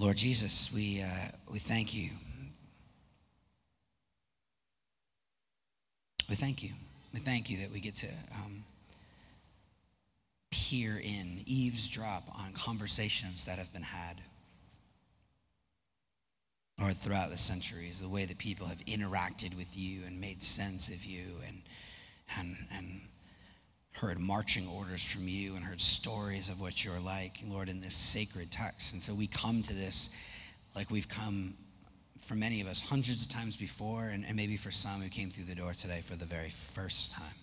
Lord Jesus, we, uh, we thank you. We thank you. We thank you that we get to um, peer in, eavesdrop on conversations that have been had. Lord, throughout the centuries, the way that people have interacted with you and made sense of you and, and, and heard marching orders from you and heard stories of what you're like, Lord, in this sacred text. And so we come to this like we've come for many of us hundreds of times before, and, and maybe for some who came through the door today for the very first time.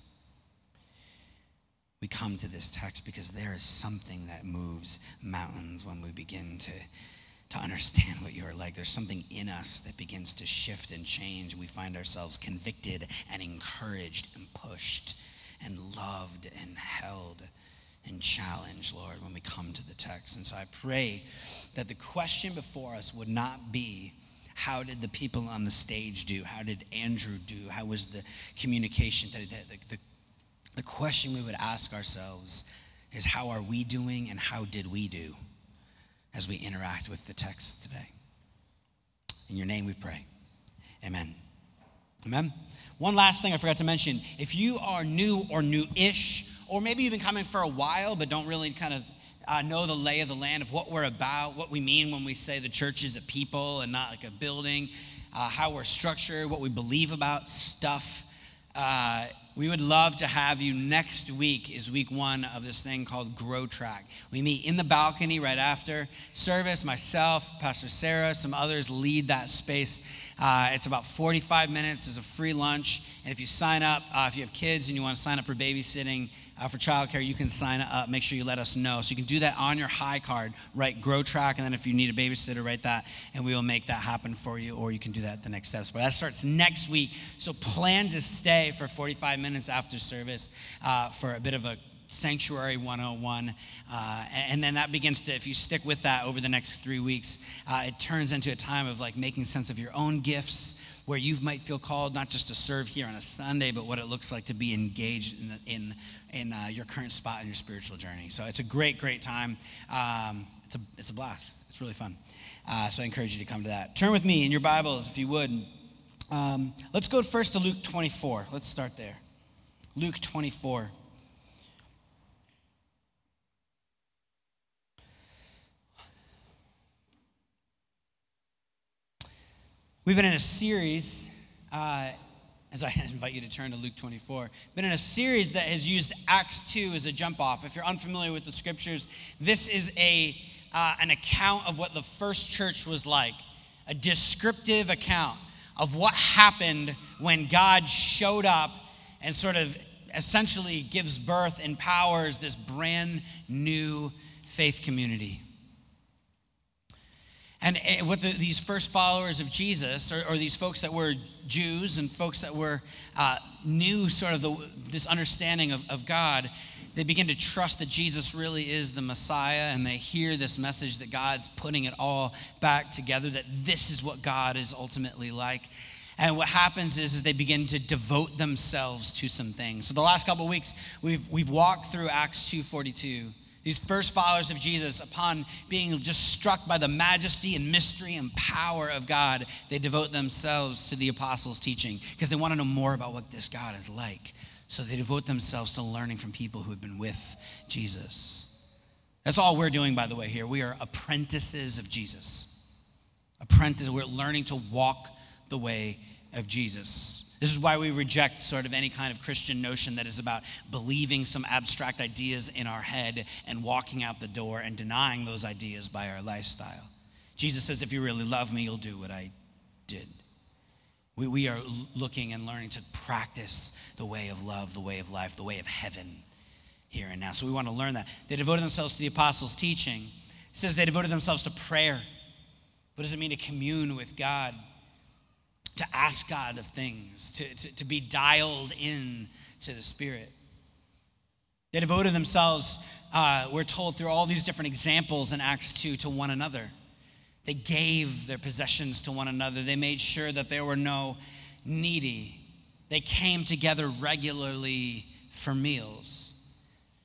We come to this text because there is something that moves mountains when we begin to, to understand what you're like. There's something in us that begins to shift and change. We find ourselves convicted and encouraged and pushed and loved and held and challenged, Lord, when we come to the text. And so I pray that the question before us would not be, how did the people on the stage do? How did Andrew do? How was the communication? The, the, the, the question we would ask ourselves is how are we doing and how did we do as we interact with the text today? In your name we pray. Amen. Amen. One last thing I forgot to mention. If you are new or new ish, or maybe you've been coming for a while but don't really kind of uh, know the lay of the land of what we're about, what we mean when we say the church is a people and not like a building, uh, how we're structured, what we believe about stuff. Uh, we would love to have you next week is week one of this thing called grow track. We meet in the balcony right after service. Myself pastor sarah some others lead that space uh, it's about 45 minutes there's a free lunch and if you sign up uh, if you have kids and you want to sign up for babysitting uh, for childcare, you can sign up. Make sure you let us know. So you can do that on your high card, write Grow Track, and then if you need a babysitter, write that, and we will make that happen for you, or you can do that the next steps. But that starts next week. So plan to stay for 45 minutes after service uh, for a bit of a Sanctuary 101. Uh, and then that begins to, if you stick with that over the next three weeks, uh, it turns into a time of like making sense of your own gifts, where you might feel called not just to serve here on a Sunday, but what it looks like to be engaged in, in, in uh, your current spot in your spiritual journey. So it's a great, great time. Um, it's, a, it's a blast. It's really fun. Uh, so I encourage you to come to that. Turn with me in your Bibles, if you would. Um, let's go first to Luke 24. Let's start there. Luke 24. We've been in a series, uh, as I invite you to turn to Luke 24, been in a series that has used Acts 2 as a jump off. If you're unfamiliar with the scriptures, this is a, uh, an account of what the first church was like, a descriptive account of what happened when God showed up and sort of essentially gives birth, empowers this brand new faith community. And eh, what the, these first followers of Jesus, or, or, these folks that were Jews and folks that were uh, knew sort of the, this understanding of, of God, they begin to trust that Jesus really is the Messiah, and they hear this message that God's putting it all back together, that this is what God is ultimately like. And what happens is, is they begin to devote themselves to some things. So the last couple of weeks, we've, we've walked through Acts 2.42 these first followers of Jesus, upon being just struck by the majesty and mystery and power of God, they devote themselves to the apostles' teaching because they want to know more about what this God is like. So they devote themselves to learning from people who have been with Jesus. That's all we're doing, by the way, here. We are apprentices of Jesus. Apprentices, we're learning to walk the way of Jesus. This is why we reject sort of any kind of Christian notion that is about believing some abstract ideas in our head and walking out the door and denying those ideas by our lifestyle. Jesus says, if you really love me, you'll do what I did. We, we are looking and learning to practice the way of love, the way of life, the way of heaven here and now. So we want to learn that. They devoted themselves to the apostles' teaching. It says they devoted themselves to prayer. What does it mean to commune with God? To ask God of things, to, to, to be dialed in to the Spirit. They devoted themselves, uh, we're told through all these different examples in Acts 2, to one another. They gave their possessions to one another. They made sure that there were no needy. They came together regularly for meals.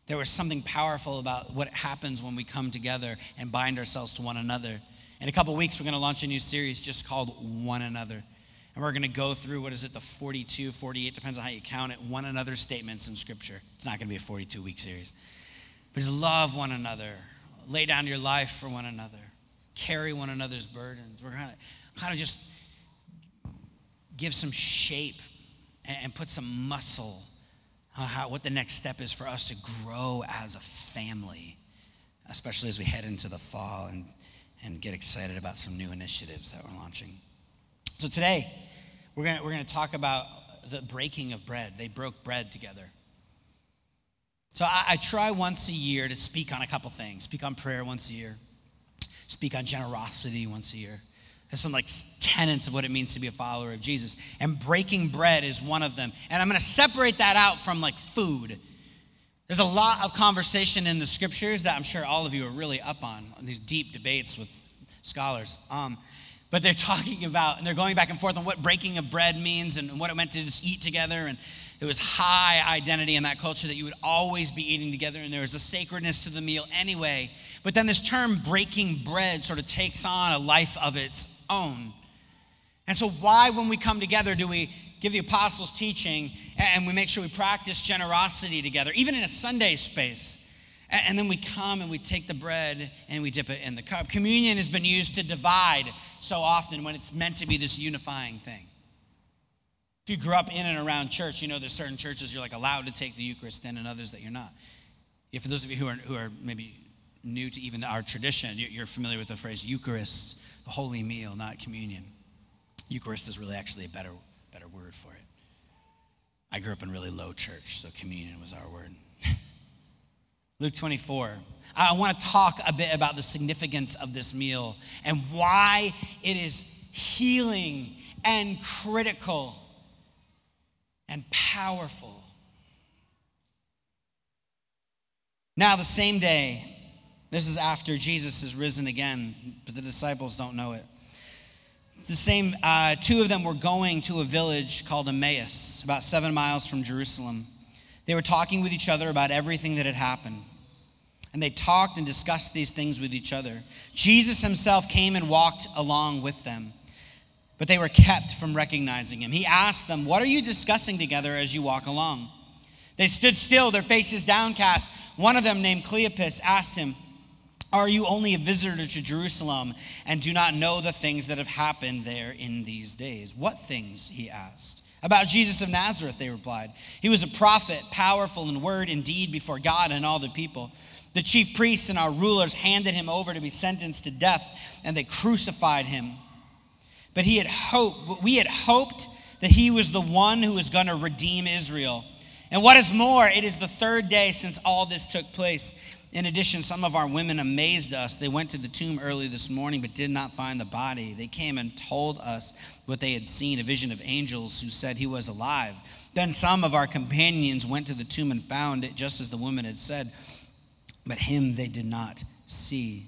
There was something powerful about what happens when we come together and bind ourselves to one another. In a couple weeks, we're going to launch a new series just called One Another. And we're going to go through, what is it, the 42, 48, depends on how you count it, one another statements in Scripture. It's not going to be a 42 week series. But just love one another, lay down your life for one another, carry one another's burdens. We're going to kind of just give some shape and, put some muscle on how, what the next step is for us to grow as a family, especially as we head into the fall and, and get excited about some new initiatives that we're launching. So today, we're going we're gonna talk about the breaking of bread. They broke bread together. So I, I try once a year to speak on a couple things speak on prayer once a year, speak on generosity once a year. There's some like tenets of what it means to be a follower of Jesus. And breaking bread is one of them. And I'm going to separate that out from like food. There's a lot of conversation in the scriptures that I'm sure all of you are really up on, these deep debates with scholars. Um, but they're talking about, and they're going back and forth on what breaking of bread means and what it meant to just eat together. And it was high identity in that culture that you would always be eating together, and there was a sacredness to the meal anyway. But then this term breaking bread sort of takes on a life of its own. And so, why, when we come together, do we give the apostles' teaching and we make sure we practice generosity together, even in a Sunday space? And then we come and we take the bread and we dip it in the cup. Communion has been used to divide so often when it's meant to be this unifying thing. If you grew up in and around church, you know there's certain churches you're like allowed to take the Eucharist in and others that you're not. If For those of you who are, who are maybe new to even our tradition, you're familiar with the phrase Eucharist, the holy meal, not communion. Eucharist is really actually a better, better word for it. I grew up in really low church, so communion was our word. Luke 24. I want to talk a bit about the significance of this meal and why it is healing and critical and powerful. Now, the same day, this is after Jesus is risen again, but the disciples don't know it. The same, uh, two of them were going to a village called Emmaus, about seven miles from Jerusalem. They were talking with each other about everything that had happened. And they talked and discussed these things with each other. Jesus himself came and walked along with them, but they were kept from recognizing him. He asked them, What are you discussing together as you walk along? They stood still, their faces downcast. One of them, named Cleopas, asked him, are you only a visitor to Jerusalem and do not know the things that have happened there in these days? What things? He asked. About Jesus of Nazareth, they replied. He was a prophet, powerful in word and deed before God and all the people. The chief priests and our rulers handed him over to be sentenced to death, and they crucified him. But he had hoped, we had hoped that he was the one who was going to redeem Israel. And what is more, it is the third day since all this took place. In addition, some of our women amazed us. They went to the tomb early this morning but did not find the body. They came and told us what they had seen a vision of angels who said he was alive. Then some of our companions went to the tomb and found it just as the woman had said, but him they did not see.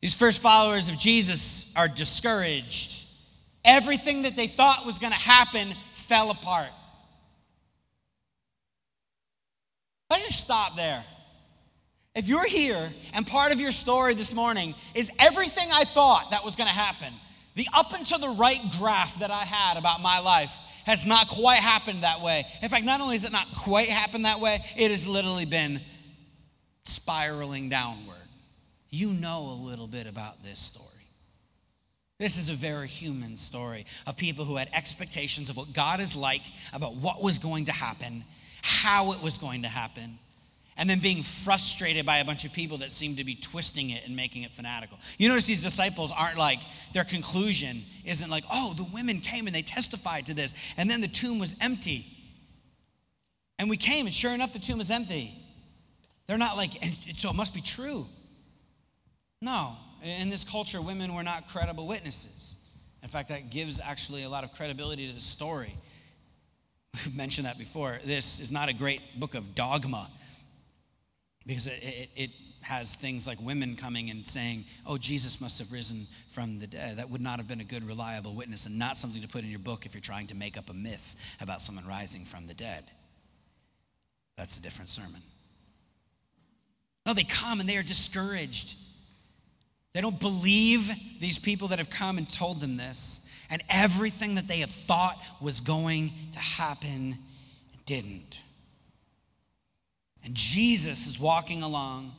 These first followers of Jesus are discouraged. Everything that they thought was going to happen fell apart. Let's just stop there. If you're here and part of your story this morning is everything I thought that was going to happen, the up and to the right graph that I had about my life has not quite happened that way. In fact, not only has it not quite happened that way, it has literally been spiraling downward. You know a little bit about this story. This is a very human story of people who had expectations of what God is like, about what was going to happen, how it was going to happen, and then being frustrated by a bunch of people that seem to be twisting it and making it fanatical. You notice these disciples aren't like, their conclusion isn't like, oh, the women came and they testified to this, and then the tomb was empty. And we came, and sure enough, the tomb was empty. They're not like, and so it must be true. No, in this culture, women were not credible witnesses. In fact, that gives actually a lot of credibility to the story. We've mentioned that before. This is not a great book of dogma because it, it, it, has things like women coming and saying, Oh, Jesus must have risen from the dead. That would not have been a good, reliable witness and not something to put in your book if you're trying to make up a myth about someone rising from the dead. That's a different sermon. No, they come and they are discouraged. They don't believe these people that have come and told them this. And everything that they had thought was going to happen didn't. And Jesus is walking along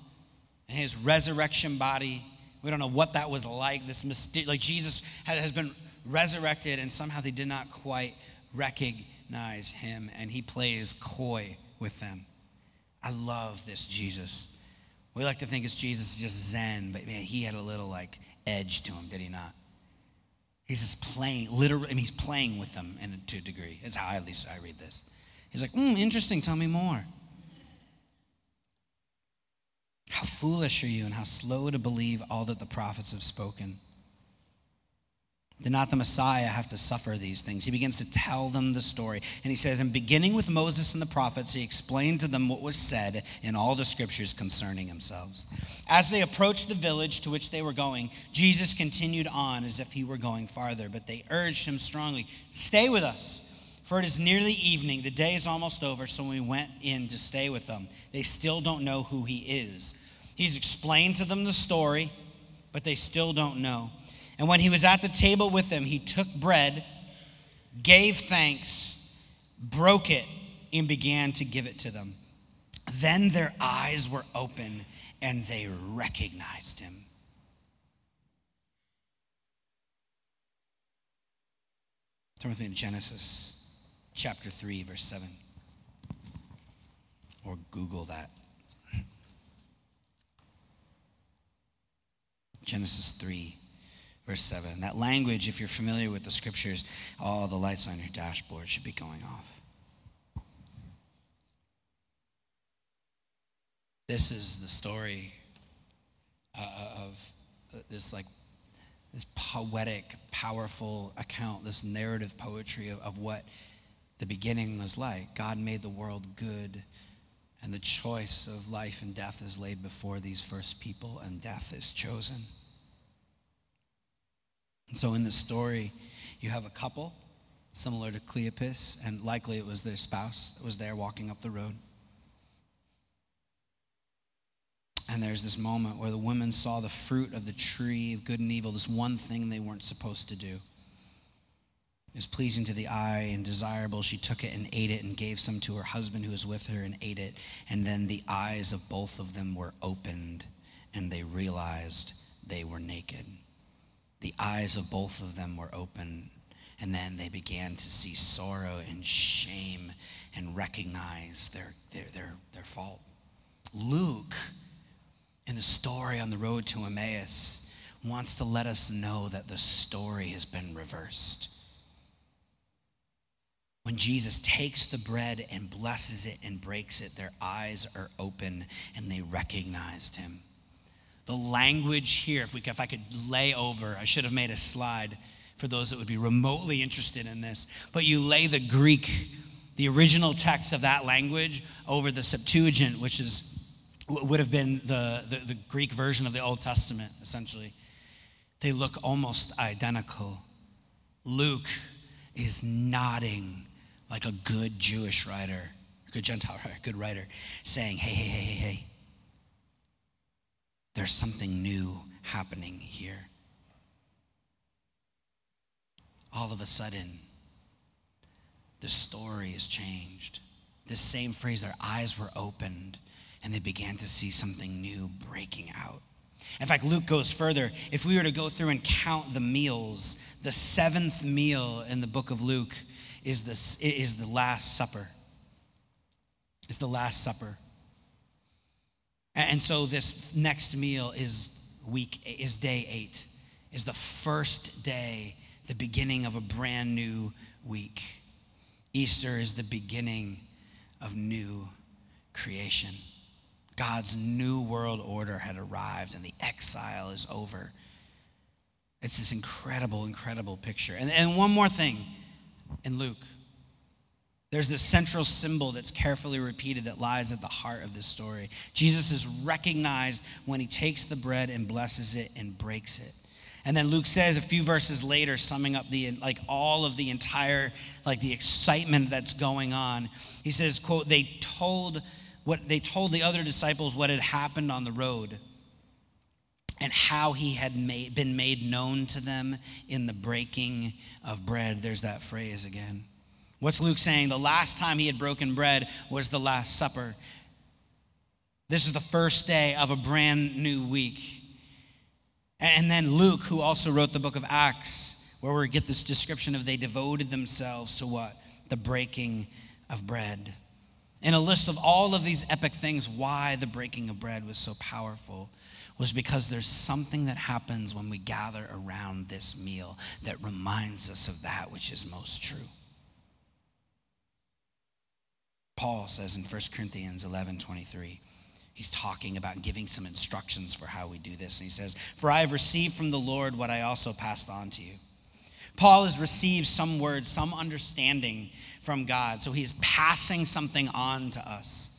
in his resurrection body. We don't know what that was like. This myster- like Jesus has been resurrected, and somehow they did not quite recognize him, and he plays coy with them. I love this Jesus. We like to think it's Jesus just Zen, but man, he had a little like edge to him, did he not? He's just playing, literally, I mean, he's playing with them in, a, to a degree. That's how at least I read this. He's like, hmm, interesting, tell me more. How foolish are you and how slow to believe all that the prophets have spoken? Did not the Messiah have to suffer these things? He begins to tell them the story. And he says, And beginning with Moses and the prophets, he explained to them what was said in all the scriptures concerning themselves. As they approached the village to which they were going, Jesus continued on as if he were going farther. But they urged him strongly, Stay with us, for it is nearly evening. The day is almost over. So we went in to stay with them. They still don't know who he is. He's explained to them the story, but they still don't know. And when he was at the table with them, he took bread, gave thanks, broke it, and began to give it to them. Then their eyes were open and they recognized him. Turn with me to Genesis chapter 3, verse 7. Or Google that. Genesis 3, verse 7. That language, if you're familiar with the scriptures, all the lights on your dashboard should be going off. This is the story uh, of this like this poetic, powerful account, this narrative poetry of, of what the beginning was like. God made the world good, and the choice of life and death is laid before these first people, and death is chosen. And so in the story, you have a couple similar to Cleopas, and likely it was their spouse that was there walking up the road. And there's this moment where the women saw the fruit of the tree of good and evil, this one thing they weren't supposed to do. Was pleasing to the eye and desirable. She took it and ate it and gave some to her husband who was with her and ate it. And then the eyes of both of them were opened and they realized they were naked the eyes of both of them were open, and then they began to see sorrow and shame and recognize their, their, their, their fault. Luke, in the story on the road to Emmaus, wants to let us know that the story has been reversed. When Jesus takes the bread and blesses it and breaks it, their eyes are open and they recognized him the language here, if, we, if I could lay over, I should have made a slide for those that would be remotely interested in this, but you lay the Greek, the original text of that language, over the Septuagint, which is would have been the, the, the Greek version of the Old Testament, essentially. They look almost identical. Luke is nodding like a good Jewish writer, a good Gentile writer, good writer, saying, hey, hey, hey, hey, hey there's something new happening here. All of a sudden, the story is changed. This same phrase, their eyes were opened and they began to see something new breaking out. In fact, Luke goes further. If we were to go through and count the meals, the seventh meal in the book of Luke is the, is the Last Supper. It's the Last Supper. And so this next meal is week is day 8. Is the first day, the beginning of a brand new week. Easter is the beginning of new creation. God's new world order had arrived and the exile is over. It's this incredible, incredible picture. And, and one more thing in Luke there's this central symbol that's carefully repeated that lies at the heart of this story. Jesus is recognized when he takes the bread and blesses it and breaks it. And then Luke says a few verses later, summing up the like all of the entire like the excitement that's going on. He says, quote, they told what they told the other disciples what had happened on the road. And how he had made, been made known to them in the breaking of bread. There's that phrase again. What's Luke saying? The last time he had broken bread was the Last Supper. This is the first day of a brand new week. And then Luke, who also wrote the book of Acts, where we get this description of they devoted themselves to what? The breaking of bread. In a list of all of these epic things, why the breaking of bread was so powerful was because there's something that happens when we gather around this meal that reminds us of that which is most true. Paul says in 1 Corinthians 11 23, he's talking about giving some instructions for how we do this. And he says, For I have received from the Lord what I also passed on to you. Paul has received some words, some understanding from God. So he is passing something on to us.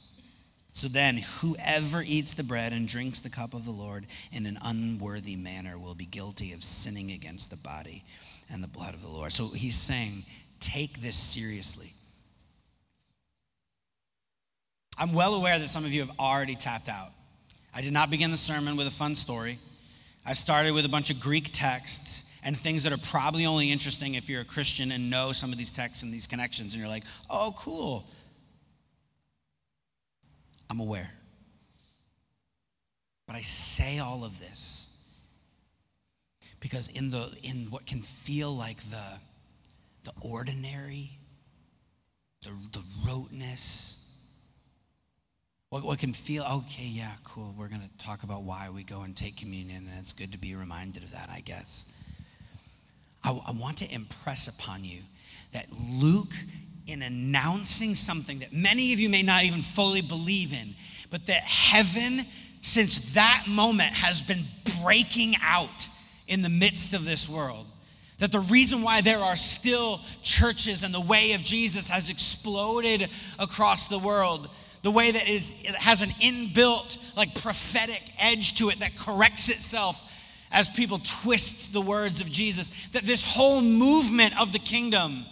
So then, whoever eats the bread and drinks the cup of the Lord in an unworthy manner will be guilty of sinning against the body and the blood of the Lord. So he's saying, take this seriously. I'm well aware that some of you have already tapped out. I did not begin the sermon with a fun story. I started with a bunch of Greek texts and things that are probably only interesting if you're a Christian and know some of these texts and these connections, and you're like, oh, cool. I'm aware. But I say all of this because in the in what can feel like the the ordinary, the, the roteness, what, what can feel, okay, yeah, cool, we're going to talk about why we go and take communion, and it's good to be reminded of that, I guess. I, I want to impress upon you that Luke in announcing something that many of you may not even fully believe in, but that heaven, since that moment, has been breaking out in the midst of this world. That the reason why there are still churches and the way of Jesus has exploded across the world, the way that is, it has an inbuilt, like prophetic edge to it that corrects itself as people twist the words of Jesus, that this whole movement of the kingdom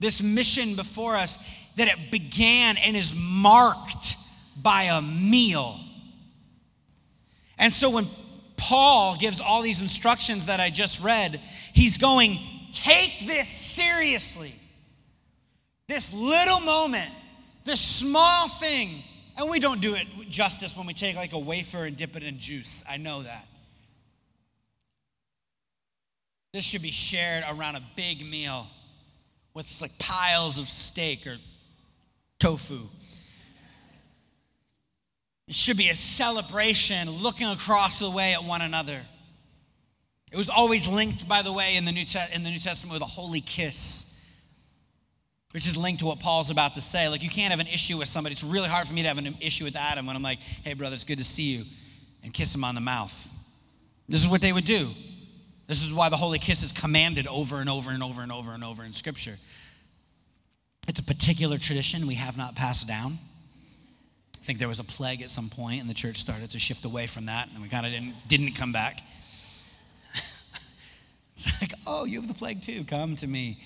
this mission before us, that it began and is marked by a meal. And so when Paul gives all these instructions that I just read, he's going, take this seriously. This little moment, this small thing. And we don't do it justice when we take like a wafer and dip it in juice. I know that. This should be shared around a big meal with like piles of steak or tofu. It should be a celebration looking across the way at one another. It was always linked, by the way, in the New, Te- in the New Testament with a holy kiss, which is linked to what Paul's about to say. Like, you can't have an issue with somebody. It's really hard for me to have an issue with Adam when I'm like, hey, brother, it's good to see you, and kiss him on the mouth. This is what they would do. This is why the holy kiss is commanded over and over and over and over and over in Scripture. It's a particular tradition we have not passed down. I think there was a plague at some point, and the church started to shift away from that, and we kind of didn't, didn't come back. it's like, oh, you have the plague too. Come to me.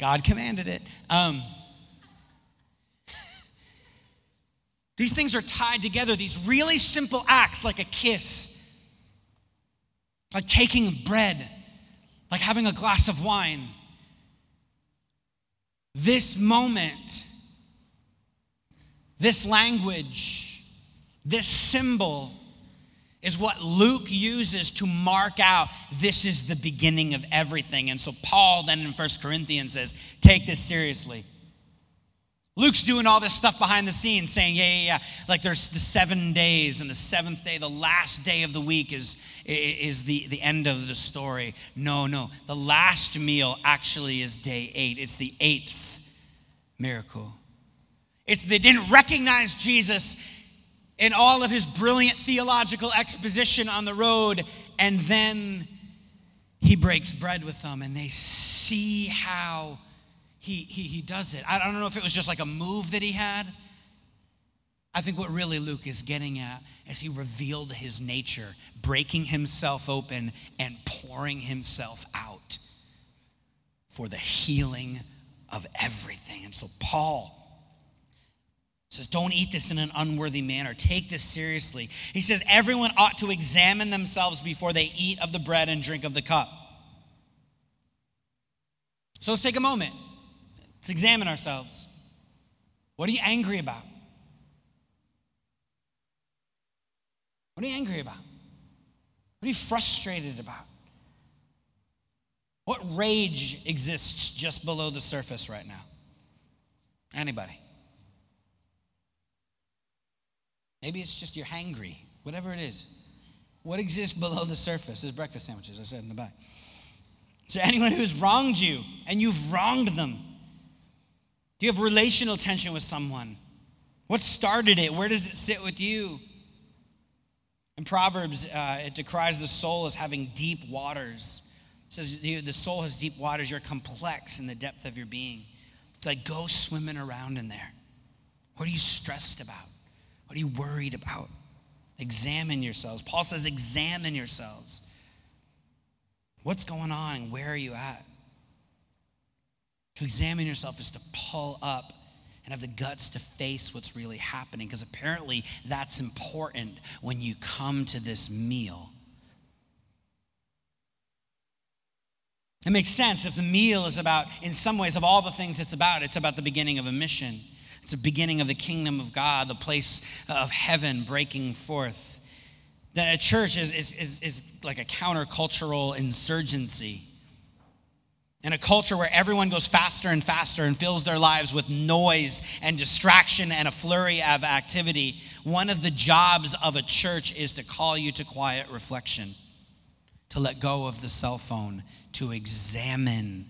God commanded it. Um, these things are tied together, these really simple acts like a kiss like taking bread, like having a glass of wine. This moment, this language, this symbol is what Luke uses to mark out this is the beginning of everything. And so Paul then in First Corinthians says, take this seriously. Luke's doing all this stuff behind the scenes, saying, yeah, yeah, yeah. Like there's the seven days, and the seventh day, the last day of the week, is, is the, the end of the story. No, no. The last meal actually is day eight. It's the eighth miracle. It's they didn't recognize Jesus in all of his brilliant theological exposition on the road, and then he breaks bread with them and they see how he, he, he does it. I don't know if it was just like a move that he had. I think what really Luke is getting at is he revealed his nature, breaking himself open and pouring himself out for the healing of everything. And so Paul says, Don't eat this in an unworthy manner. Take this seriously. He says, Everyone ought to examine themselves before they eat of the bread and drink of the cup. So let's take a moment. Let's examine ourselves. What are you angry about? What are you angry about? What are you frustrated about? What rage exists just below the surface right now? Anybody? Maybe it's just you're hangry, whatever it is. What exists below the surface is breakfast sandwiches, I said in the back. To anyone who's wronged you and you've wronged them. Do you have relational tension with someone? What started it? Where does it sit with you? In Proverbs, uh, it decries the soul as having deep waters. It says the soul has deep waters. You're complex in the depth of your being. Like, go swimming around in there. What are you stressed about? What are you worried about? Examine yourselves. Paul says, examine yourselves. What's going on where are you at? To examine yourself is to pull up and have the guts to face what's really happening because apparently that's important when you come to this meal. It makes sense if the meal is about, in some ways, of all the things it's about, it's about the beginning of a mission. It's the beginning of the kingdom of God, the place of heaven breaking forth. That a church is, is, is, is like a countercultural insurgency. In a culture where everyone goes faster and faster and fills their lives with noise and distraction and a flurry of activity, one of the jobs of a church is to call you to quiet reflection, to let go of the cell phone, to examine,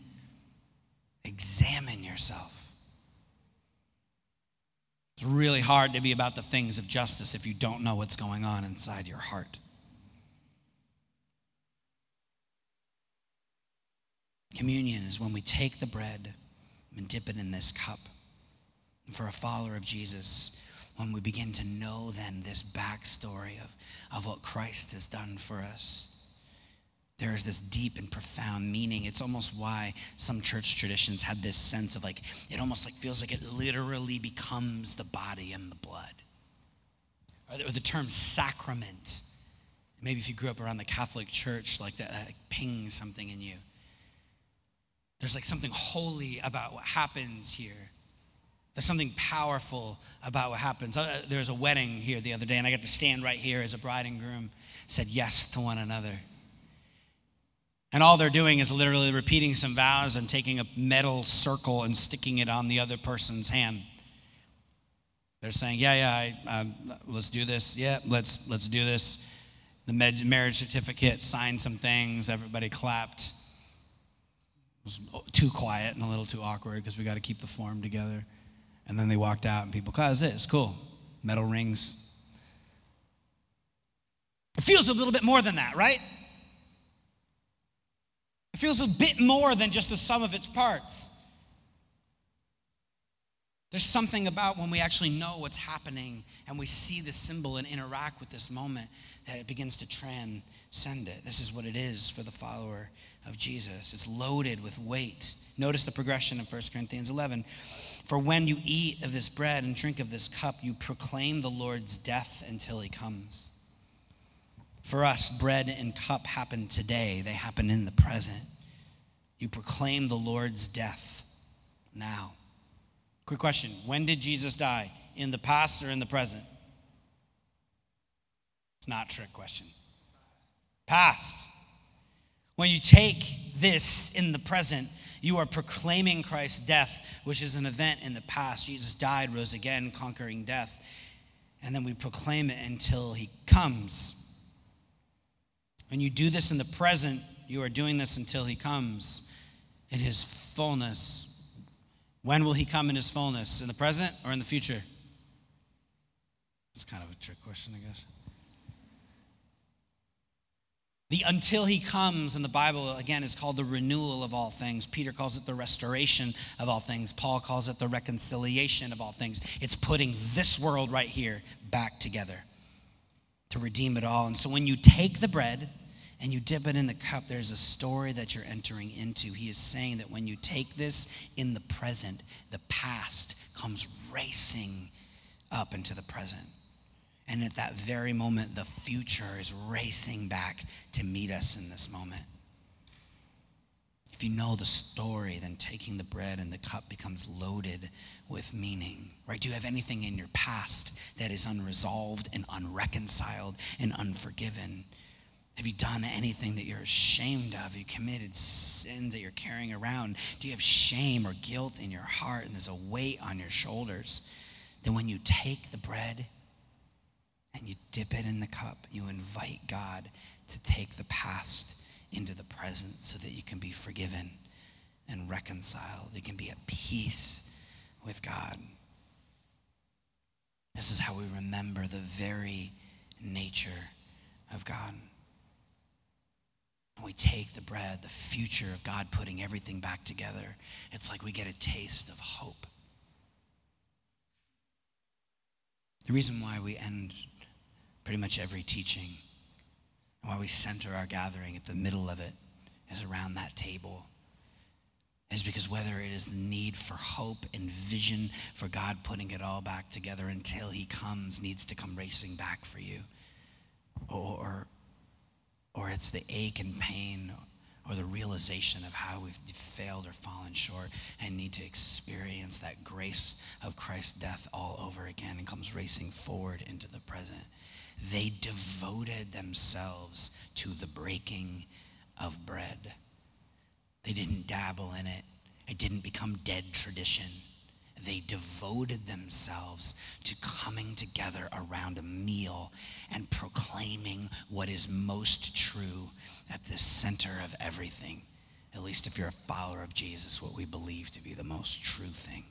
examine yourself. It's really hard to be about the things of justice if you don't know what's going on inside your heart. Communion is when we take the bread and dip it in this cup. And for a follower of Jesus, when we begin to know then this backstory of, of what Christ has done for us there is this deep and profound meaning. It's almost why some church traditions had this sense of like it almost like feels like it literally becomes the body and the blood. Or the, or the term sacrament. Maybe if you grew up around the catholic church like that, that pings something in you there's like something holy about what happens here there's something powerful about what happens. Uh, there was a wedding here the other day, and I got to stand right here as a bride and groom said yes to one another. And all they're doing is literally repeating some vows and taking a metal circle and sticking it on the other person's hand. They're saying, "Yeah, yeah, I, uh, let's do this. Yeah, let's let's do this." The marriage certificate signed some things. Everybody clapped. Was too quiet and a little too awkward because we got to keep the form together. And then they walked out, and people, "Class, it. It's cool." Metal rings. It feels a little bit more than that, right? It feels a bit more than just the sum of its parts. There's something about when we actually know what's happening and we see the symbol and interact with this moment that it begins to transcend it. This is what it is for the follower of Jesus. It's loaded with weight. Notice the progression in 1 Corinthians 11. For when you eat of this bread and drink of this cup, you proclaim the Lord's death until he comes. For us, bread and cup happen today, they happen in the present. You proclaim the Lord's death now. Quick question When did Jesus die? In the past or in the present? It's not a trick question. Past. When you take this in the present, you are proclaiming Christ's death, which is an event in the past. Jesus died, rose again, conquering death. And then we proclaim it until he comes. When you do this in the present, you are doing this until he comes in his fullness. When will he come in his fullness? In the present or in the future? It's kind of a trick question, I guess. The until he comes in the Bible, again, is called the renewal of all things. Peter calls it the restoration of all things. Paul calls it the reconciliation of all things. It's putting this world right here back together to redeem it all. And so when you take the bread and you dip it in the cup, there's a story that you're entering into. He is saying that when you take this in the present, the past comes racing up into the present. And at that very moment, the future is racing back to meet us in this moment. If you know the story, then taking the bread and the cup becomes loaded with meaning, right? Do you have anything in your past that is unresolved and unreconciled and unforgiven? Have you done anything that you're ashamed of? Have you committed sin that you're carrying around? Do you have shame or guilt in your heart and there's a weight on your shoulders? Then when you take the bread and you dip it in the cup. You invite God to take the past into the present so that you can be forgiven and reconciled. You can be at peace with God. This is how we remember the very nature of God. We take the bread, the future of God putting everything back together, it's like we get a taste of hope. The reason why we end pretty much every teaching. And why we center our gathering at the middle of it is around that table. Is because whether it is the need for hope and vision for God putting it all back together until He comes, needs to come racing back for you, or, or it's the ache and pain or the realization of how we've failed or fallen short and need to experience that grace of Christ's death all over again and comes racing forward into the present they devoted themselves to the breaking of bread. They didn't dabble in it, it didn't become dead tradition. They devoted themselves to coming together around a meal and proclaiming what is most true at the center of everything. At least if you're a follower of Jesus, what we believe to be the most true thing.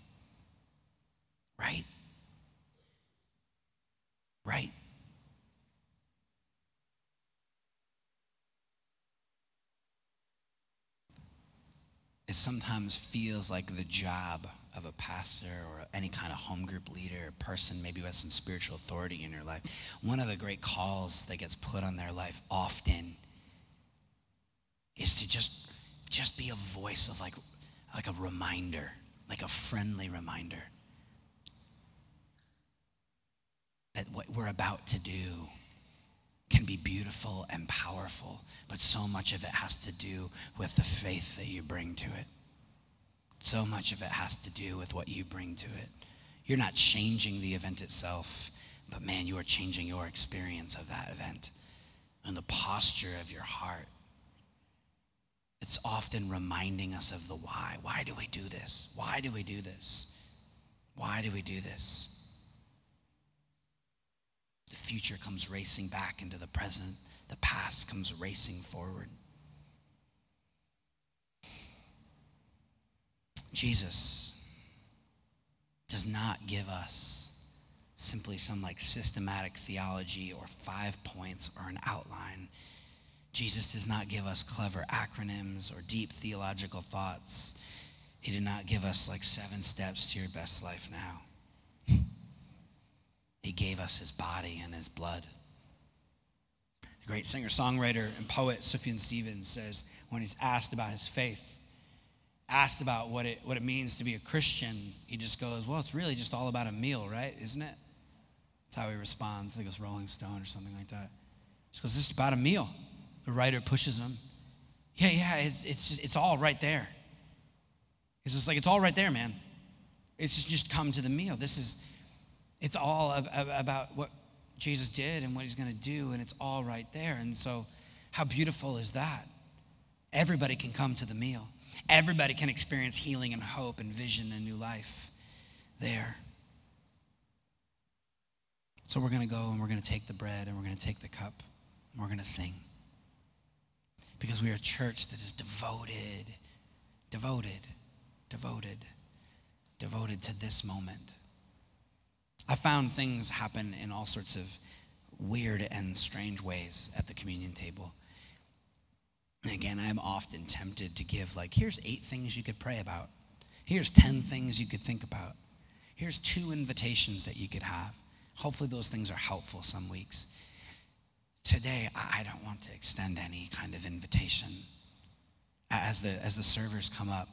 Right? Right? it sometimes feels like the job of a pastor or any kind of home group leader or person maybe who has some spiritual authority in your life one of the great calls that gets put on their life often is to just just be a voice of like like a reminder like a friendly reminder that what we're about to do can be beautiful and powerful, but so much of it has to do with the faith that you bring to it. So much of it has to do with what you bring to it. You're not changing the event itself, but man, you are changing your experience of that event and the posture of your heart. It's often reminding us of the why. Why do we do this? Why do we do this? Why do we do this? The future comes racing back into the present, the past comes racing forward. Jesus does not give us simply some like systematic theology or five points or an outline. Jesus does not give us clever acronyms or deep theological thoughts. He did not give us like seven steps to your best life now. He gave us his body and his blood. The great singer, songwriter, and poet Sufjan Stevens says when he's asked about his faith, asked about what it, what it means to be a Christian, he just goes, Well, it's really just all about a meal, right? Isn't it? That's how he responds. I think it was Rolling Stone or something like that. He goes, This is about a meal. The writer pushes him. Yeah, yeah, it's, it's, just, it's all right there. He's just like, It's all right there, man. It's just, just come to the meal. This is it's all about what Jesus did and what he's going to do, and it's all right there. And so, how beautiful is that? Everybody can come to the meal, everybody can experience healing and hope and vision and new life there. So, we're going to go and we're going to take the bread and we're going to take the cup and we're going to sing. Because we are a church that is devoted, devoted, devoted, devoted to this moment I found things happen in all sorts of weird and strange ways at the communion table. Again, I'm often tempted to give, like, here's eight things you could pray about. Here's 10 things you could think about. Here's two invitations that you could have. Hopefully, those things are helpful some weeks. Today, I don't want to extend any kind of invitation. As the, as the servers come up,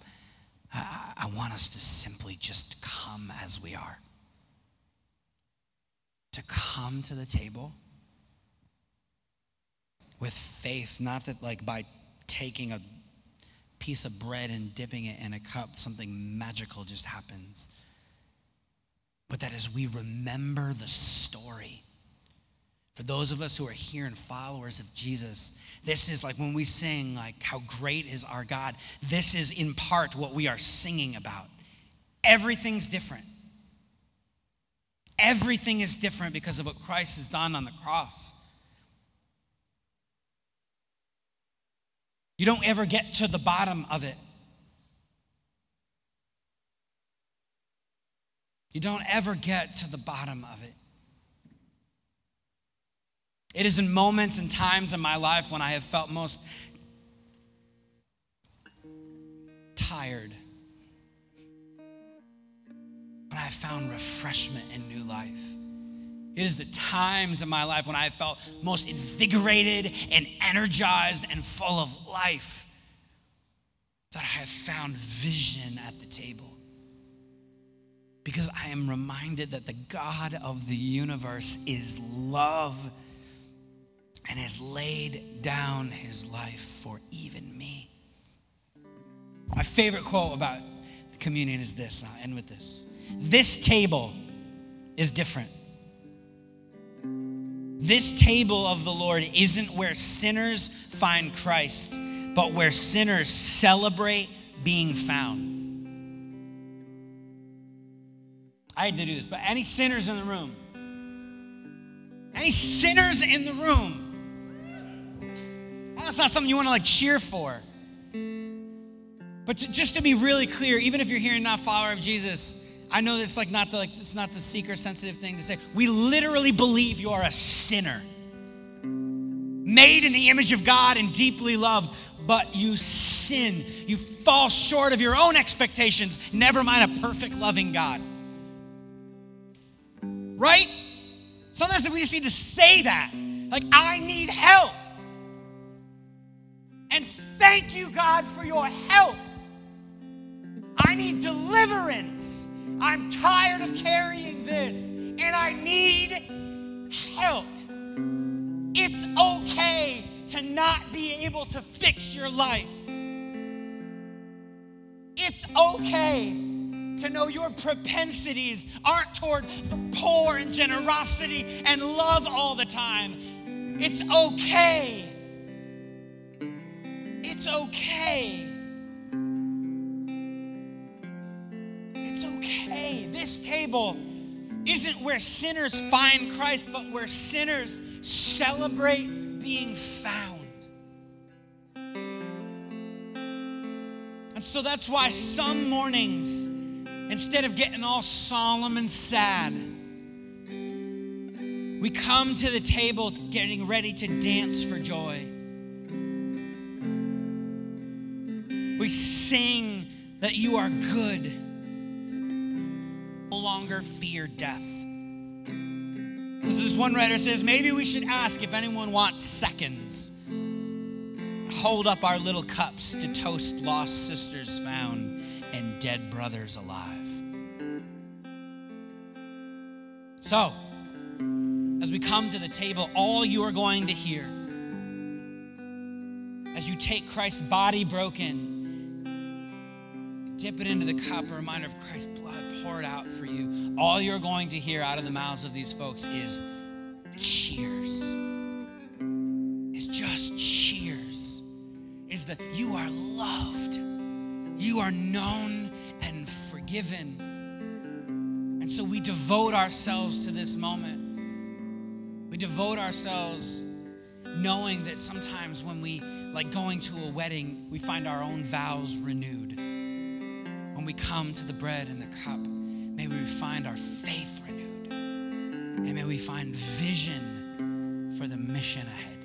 I, I want us to simply just come as we are. To come to the table with faith, not that like by taking a piece of bread and dipping it in a cup, something magical just happens. But that as we remember the story, for those of us who are here and followers of Jesus, this is like when we sing, like, how great is our God. This is in part what we are singing about. Everything's different. Everything is different because of what Christ has done on the cross. You don't ever get to the bottom of it. You don't ever get to the bottom of it. It is in moments and times in my life when I have felt most tired. But I found refreshment and new life. It is the times in my life when I felt most invigorated and energized and full of life that I have found vision at the table. Because I am reminded that the God of the universe is love and has laid down his life for even me. My favorite quote about communion is this. I'll end with this. This table is different. This table of the Lord isn't where sinners find Christ, but where sinners celebrate being found. I had to do this, but any sinners in the room? Any sinners in the room? That's not something you want to like cheer for. But to, just to be really clear, even if you're here and not a follower of Jesus, I know it's like not the like it's not the seeker sensitive thing to say. We literally believe you are a sinner. Made in the image of God and deeply loved, but you sin. You fall short of your own expectations, never mind a perfect loving God. Right? Sometimes we just need to say that. Like, I need help. And thank you, God, for your help. I need deliverance. I'm tired of carrying this and I need help. It's okay to not be able to fix your life. It's okay to know your propensities aren't toward the poor and generosity and love all the time. It's okay it's okay. Table isn't where sinners find Christ, but where sinners celebrate being found. And so that's why some mornings, instead of getting all solemn and sad, we come to the table getting ready to dance for joy. We sing that you are good. Longer fear death. As this one writer says, maybe we should ask if anyone wants seconds. Hold up our little cups to toast lost sisters found and dead brothers alive. So, as we come to the table, all you are going to hear as you take Christ's body broken dip it into the cup, a reminder of Christ's blood poured out for you. All you're going to hear out of the mouths of these folks is cheers. It's just cheers. Is that you are loved, you are known and forgiven. And so we devote ourselves to this moment. We devote ourselves knowing that sometimes when we, like going to a wedding, we find our own vows renewed when we come to the bread and the cup, may we find our faith renewed. And may we find vision for the mission ahead.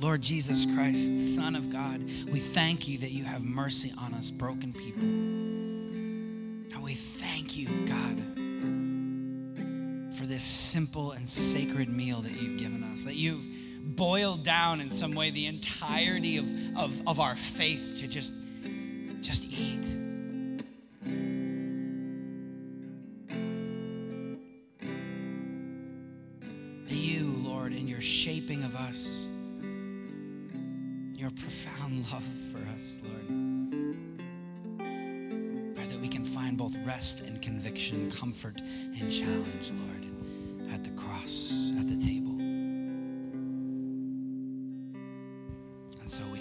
Lord Jesus Christ, Son of God, we thank you that you have mercy on us, broken people. And we thank you, God, for this simple and sacred meal that you've given us, that you've boiled down in some way the entirety of, of, of our faith to just, just comfort and challenge, Lord, at the cross, at the table. And so we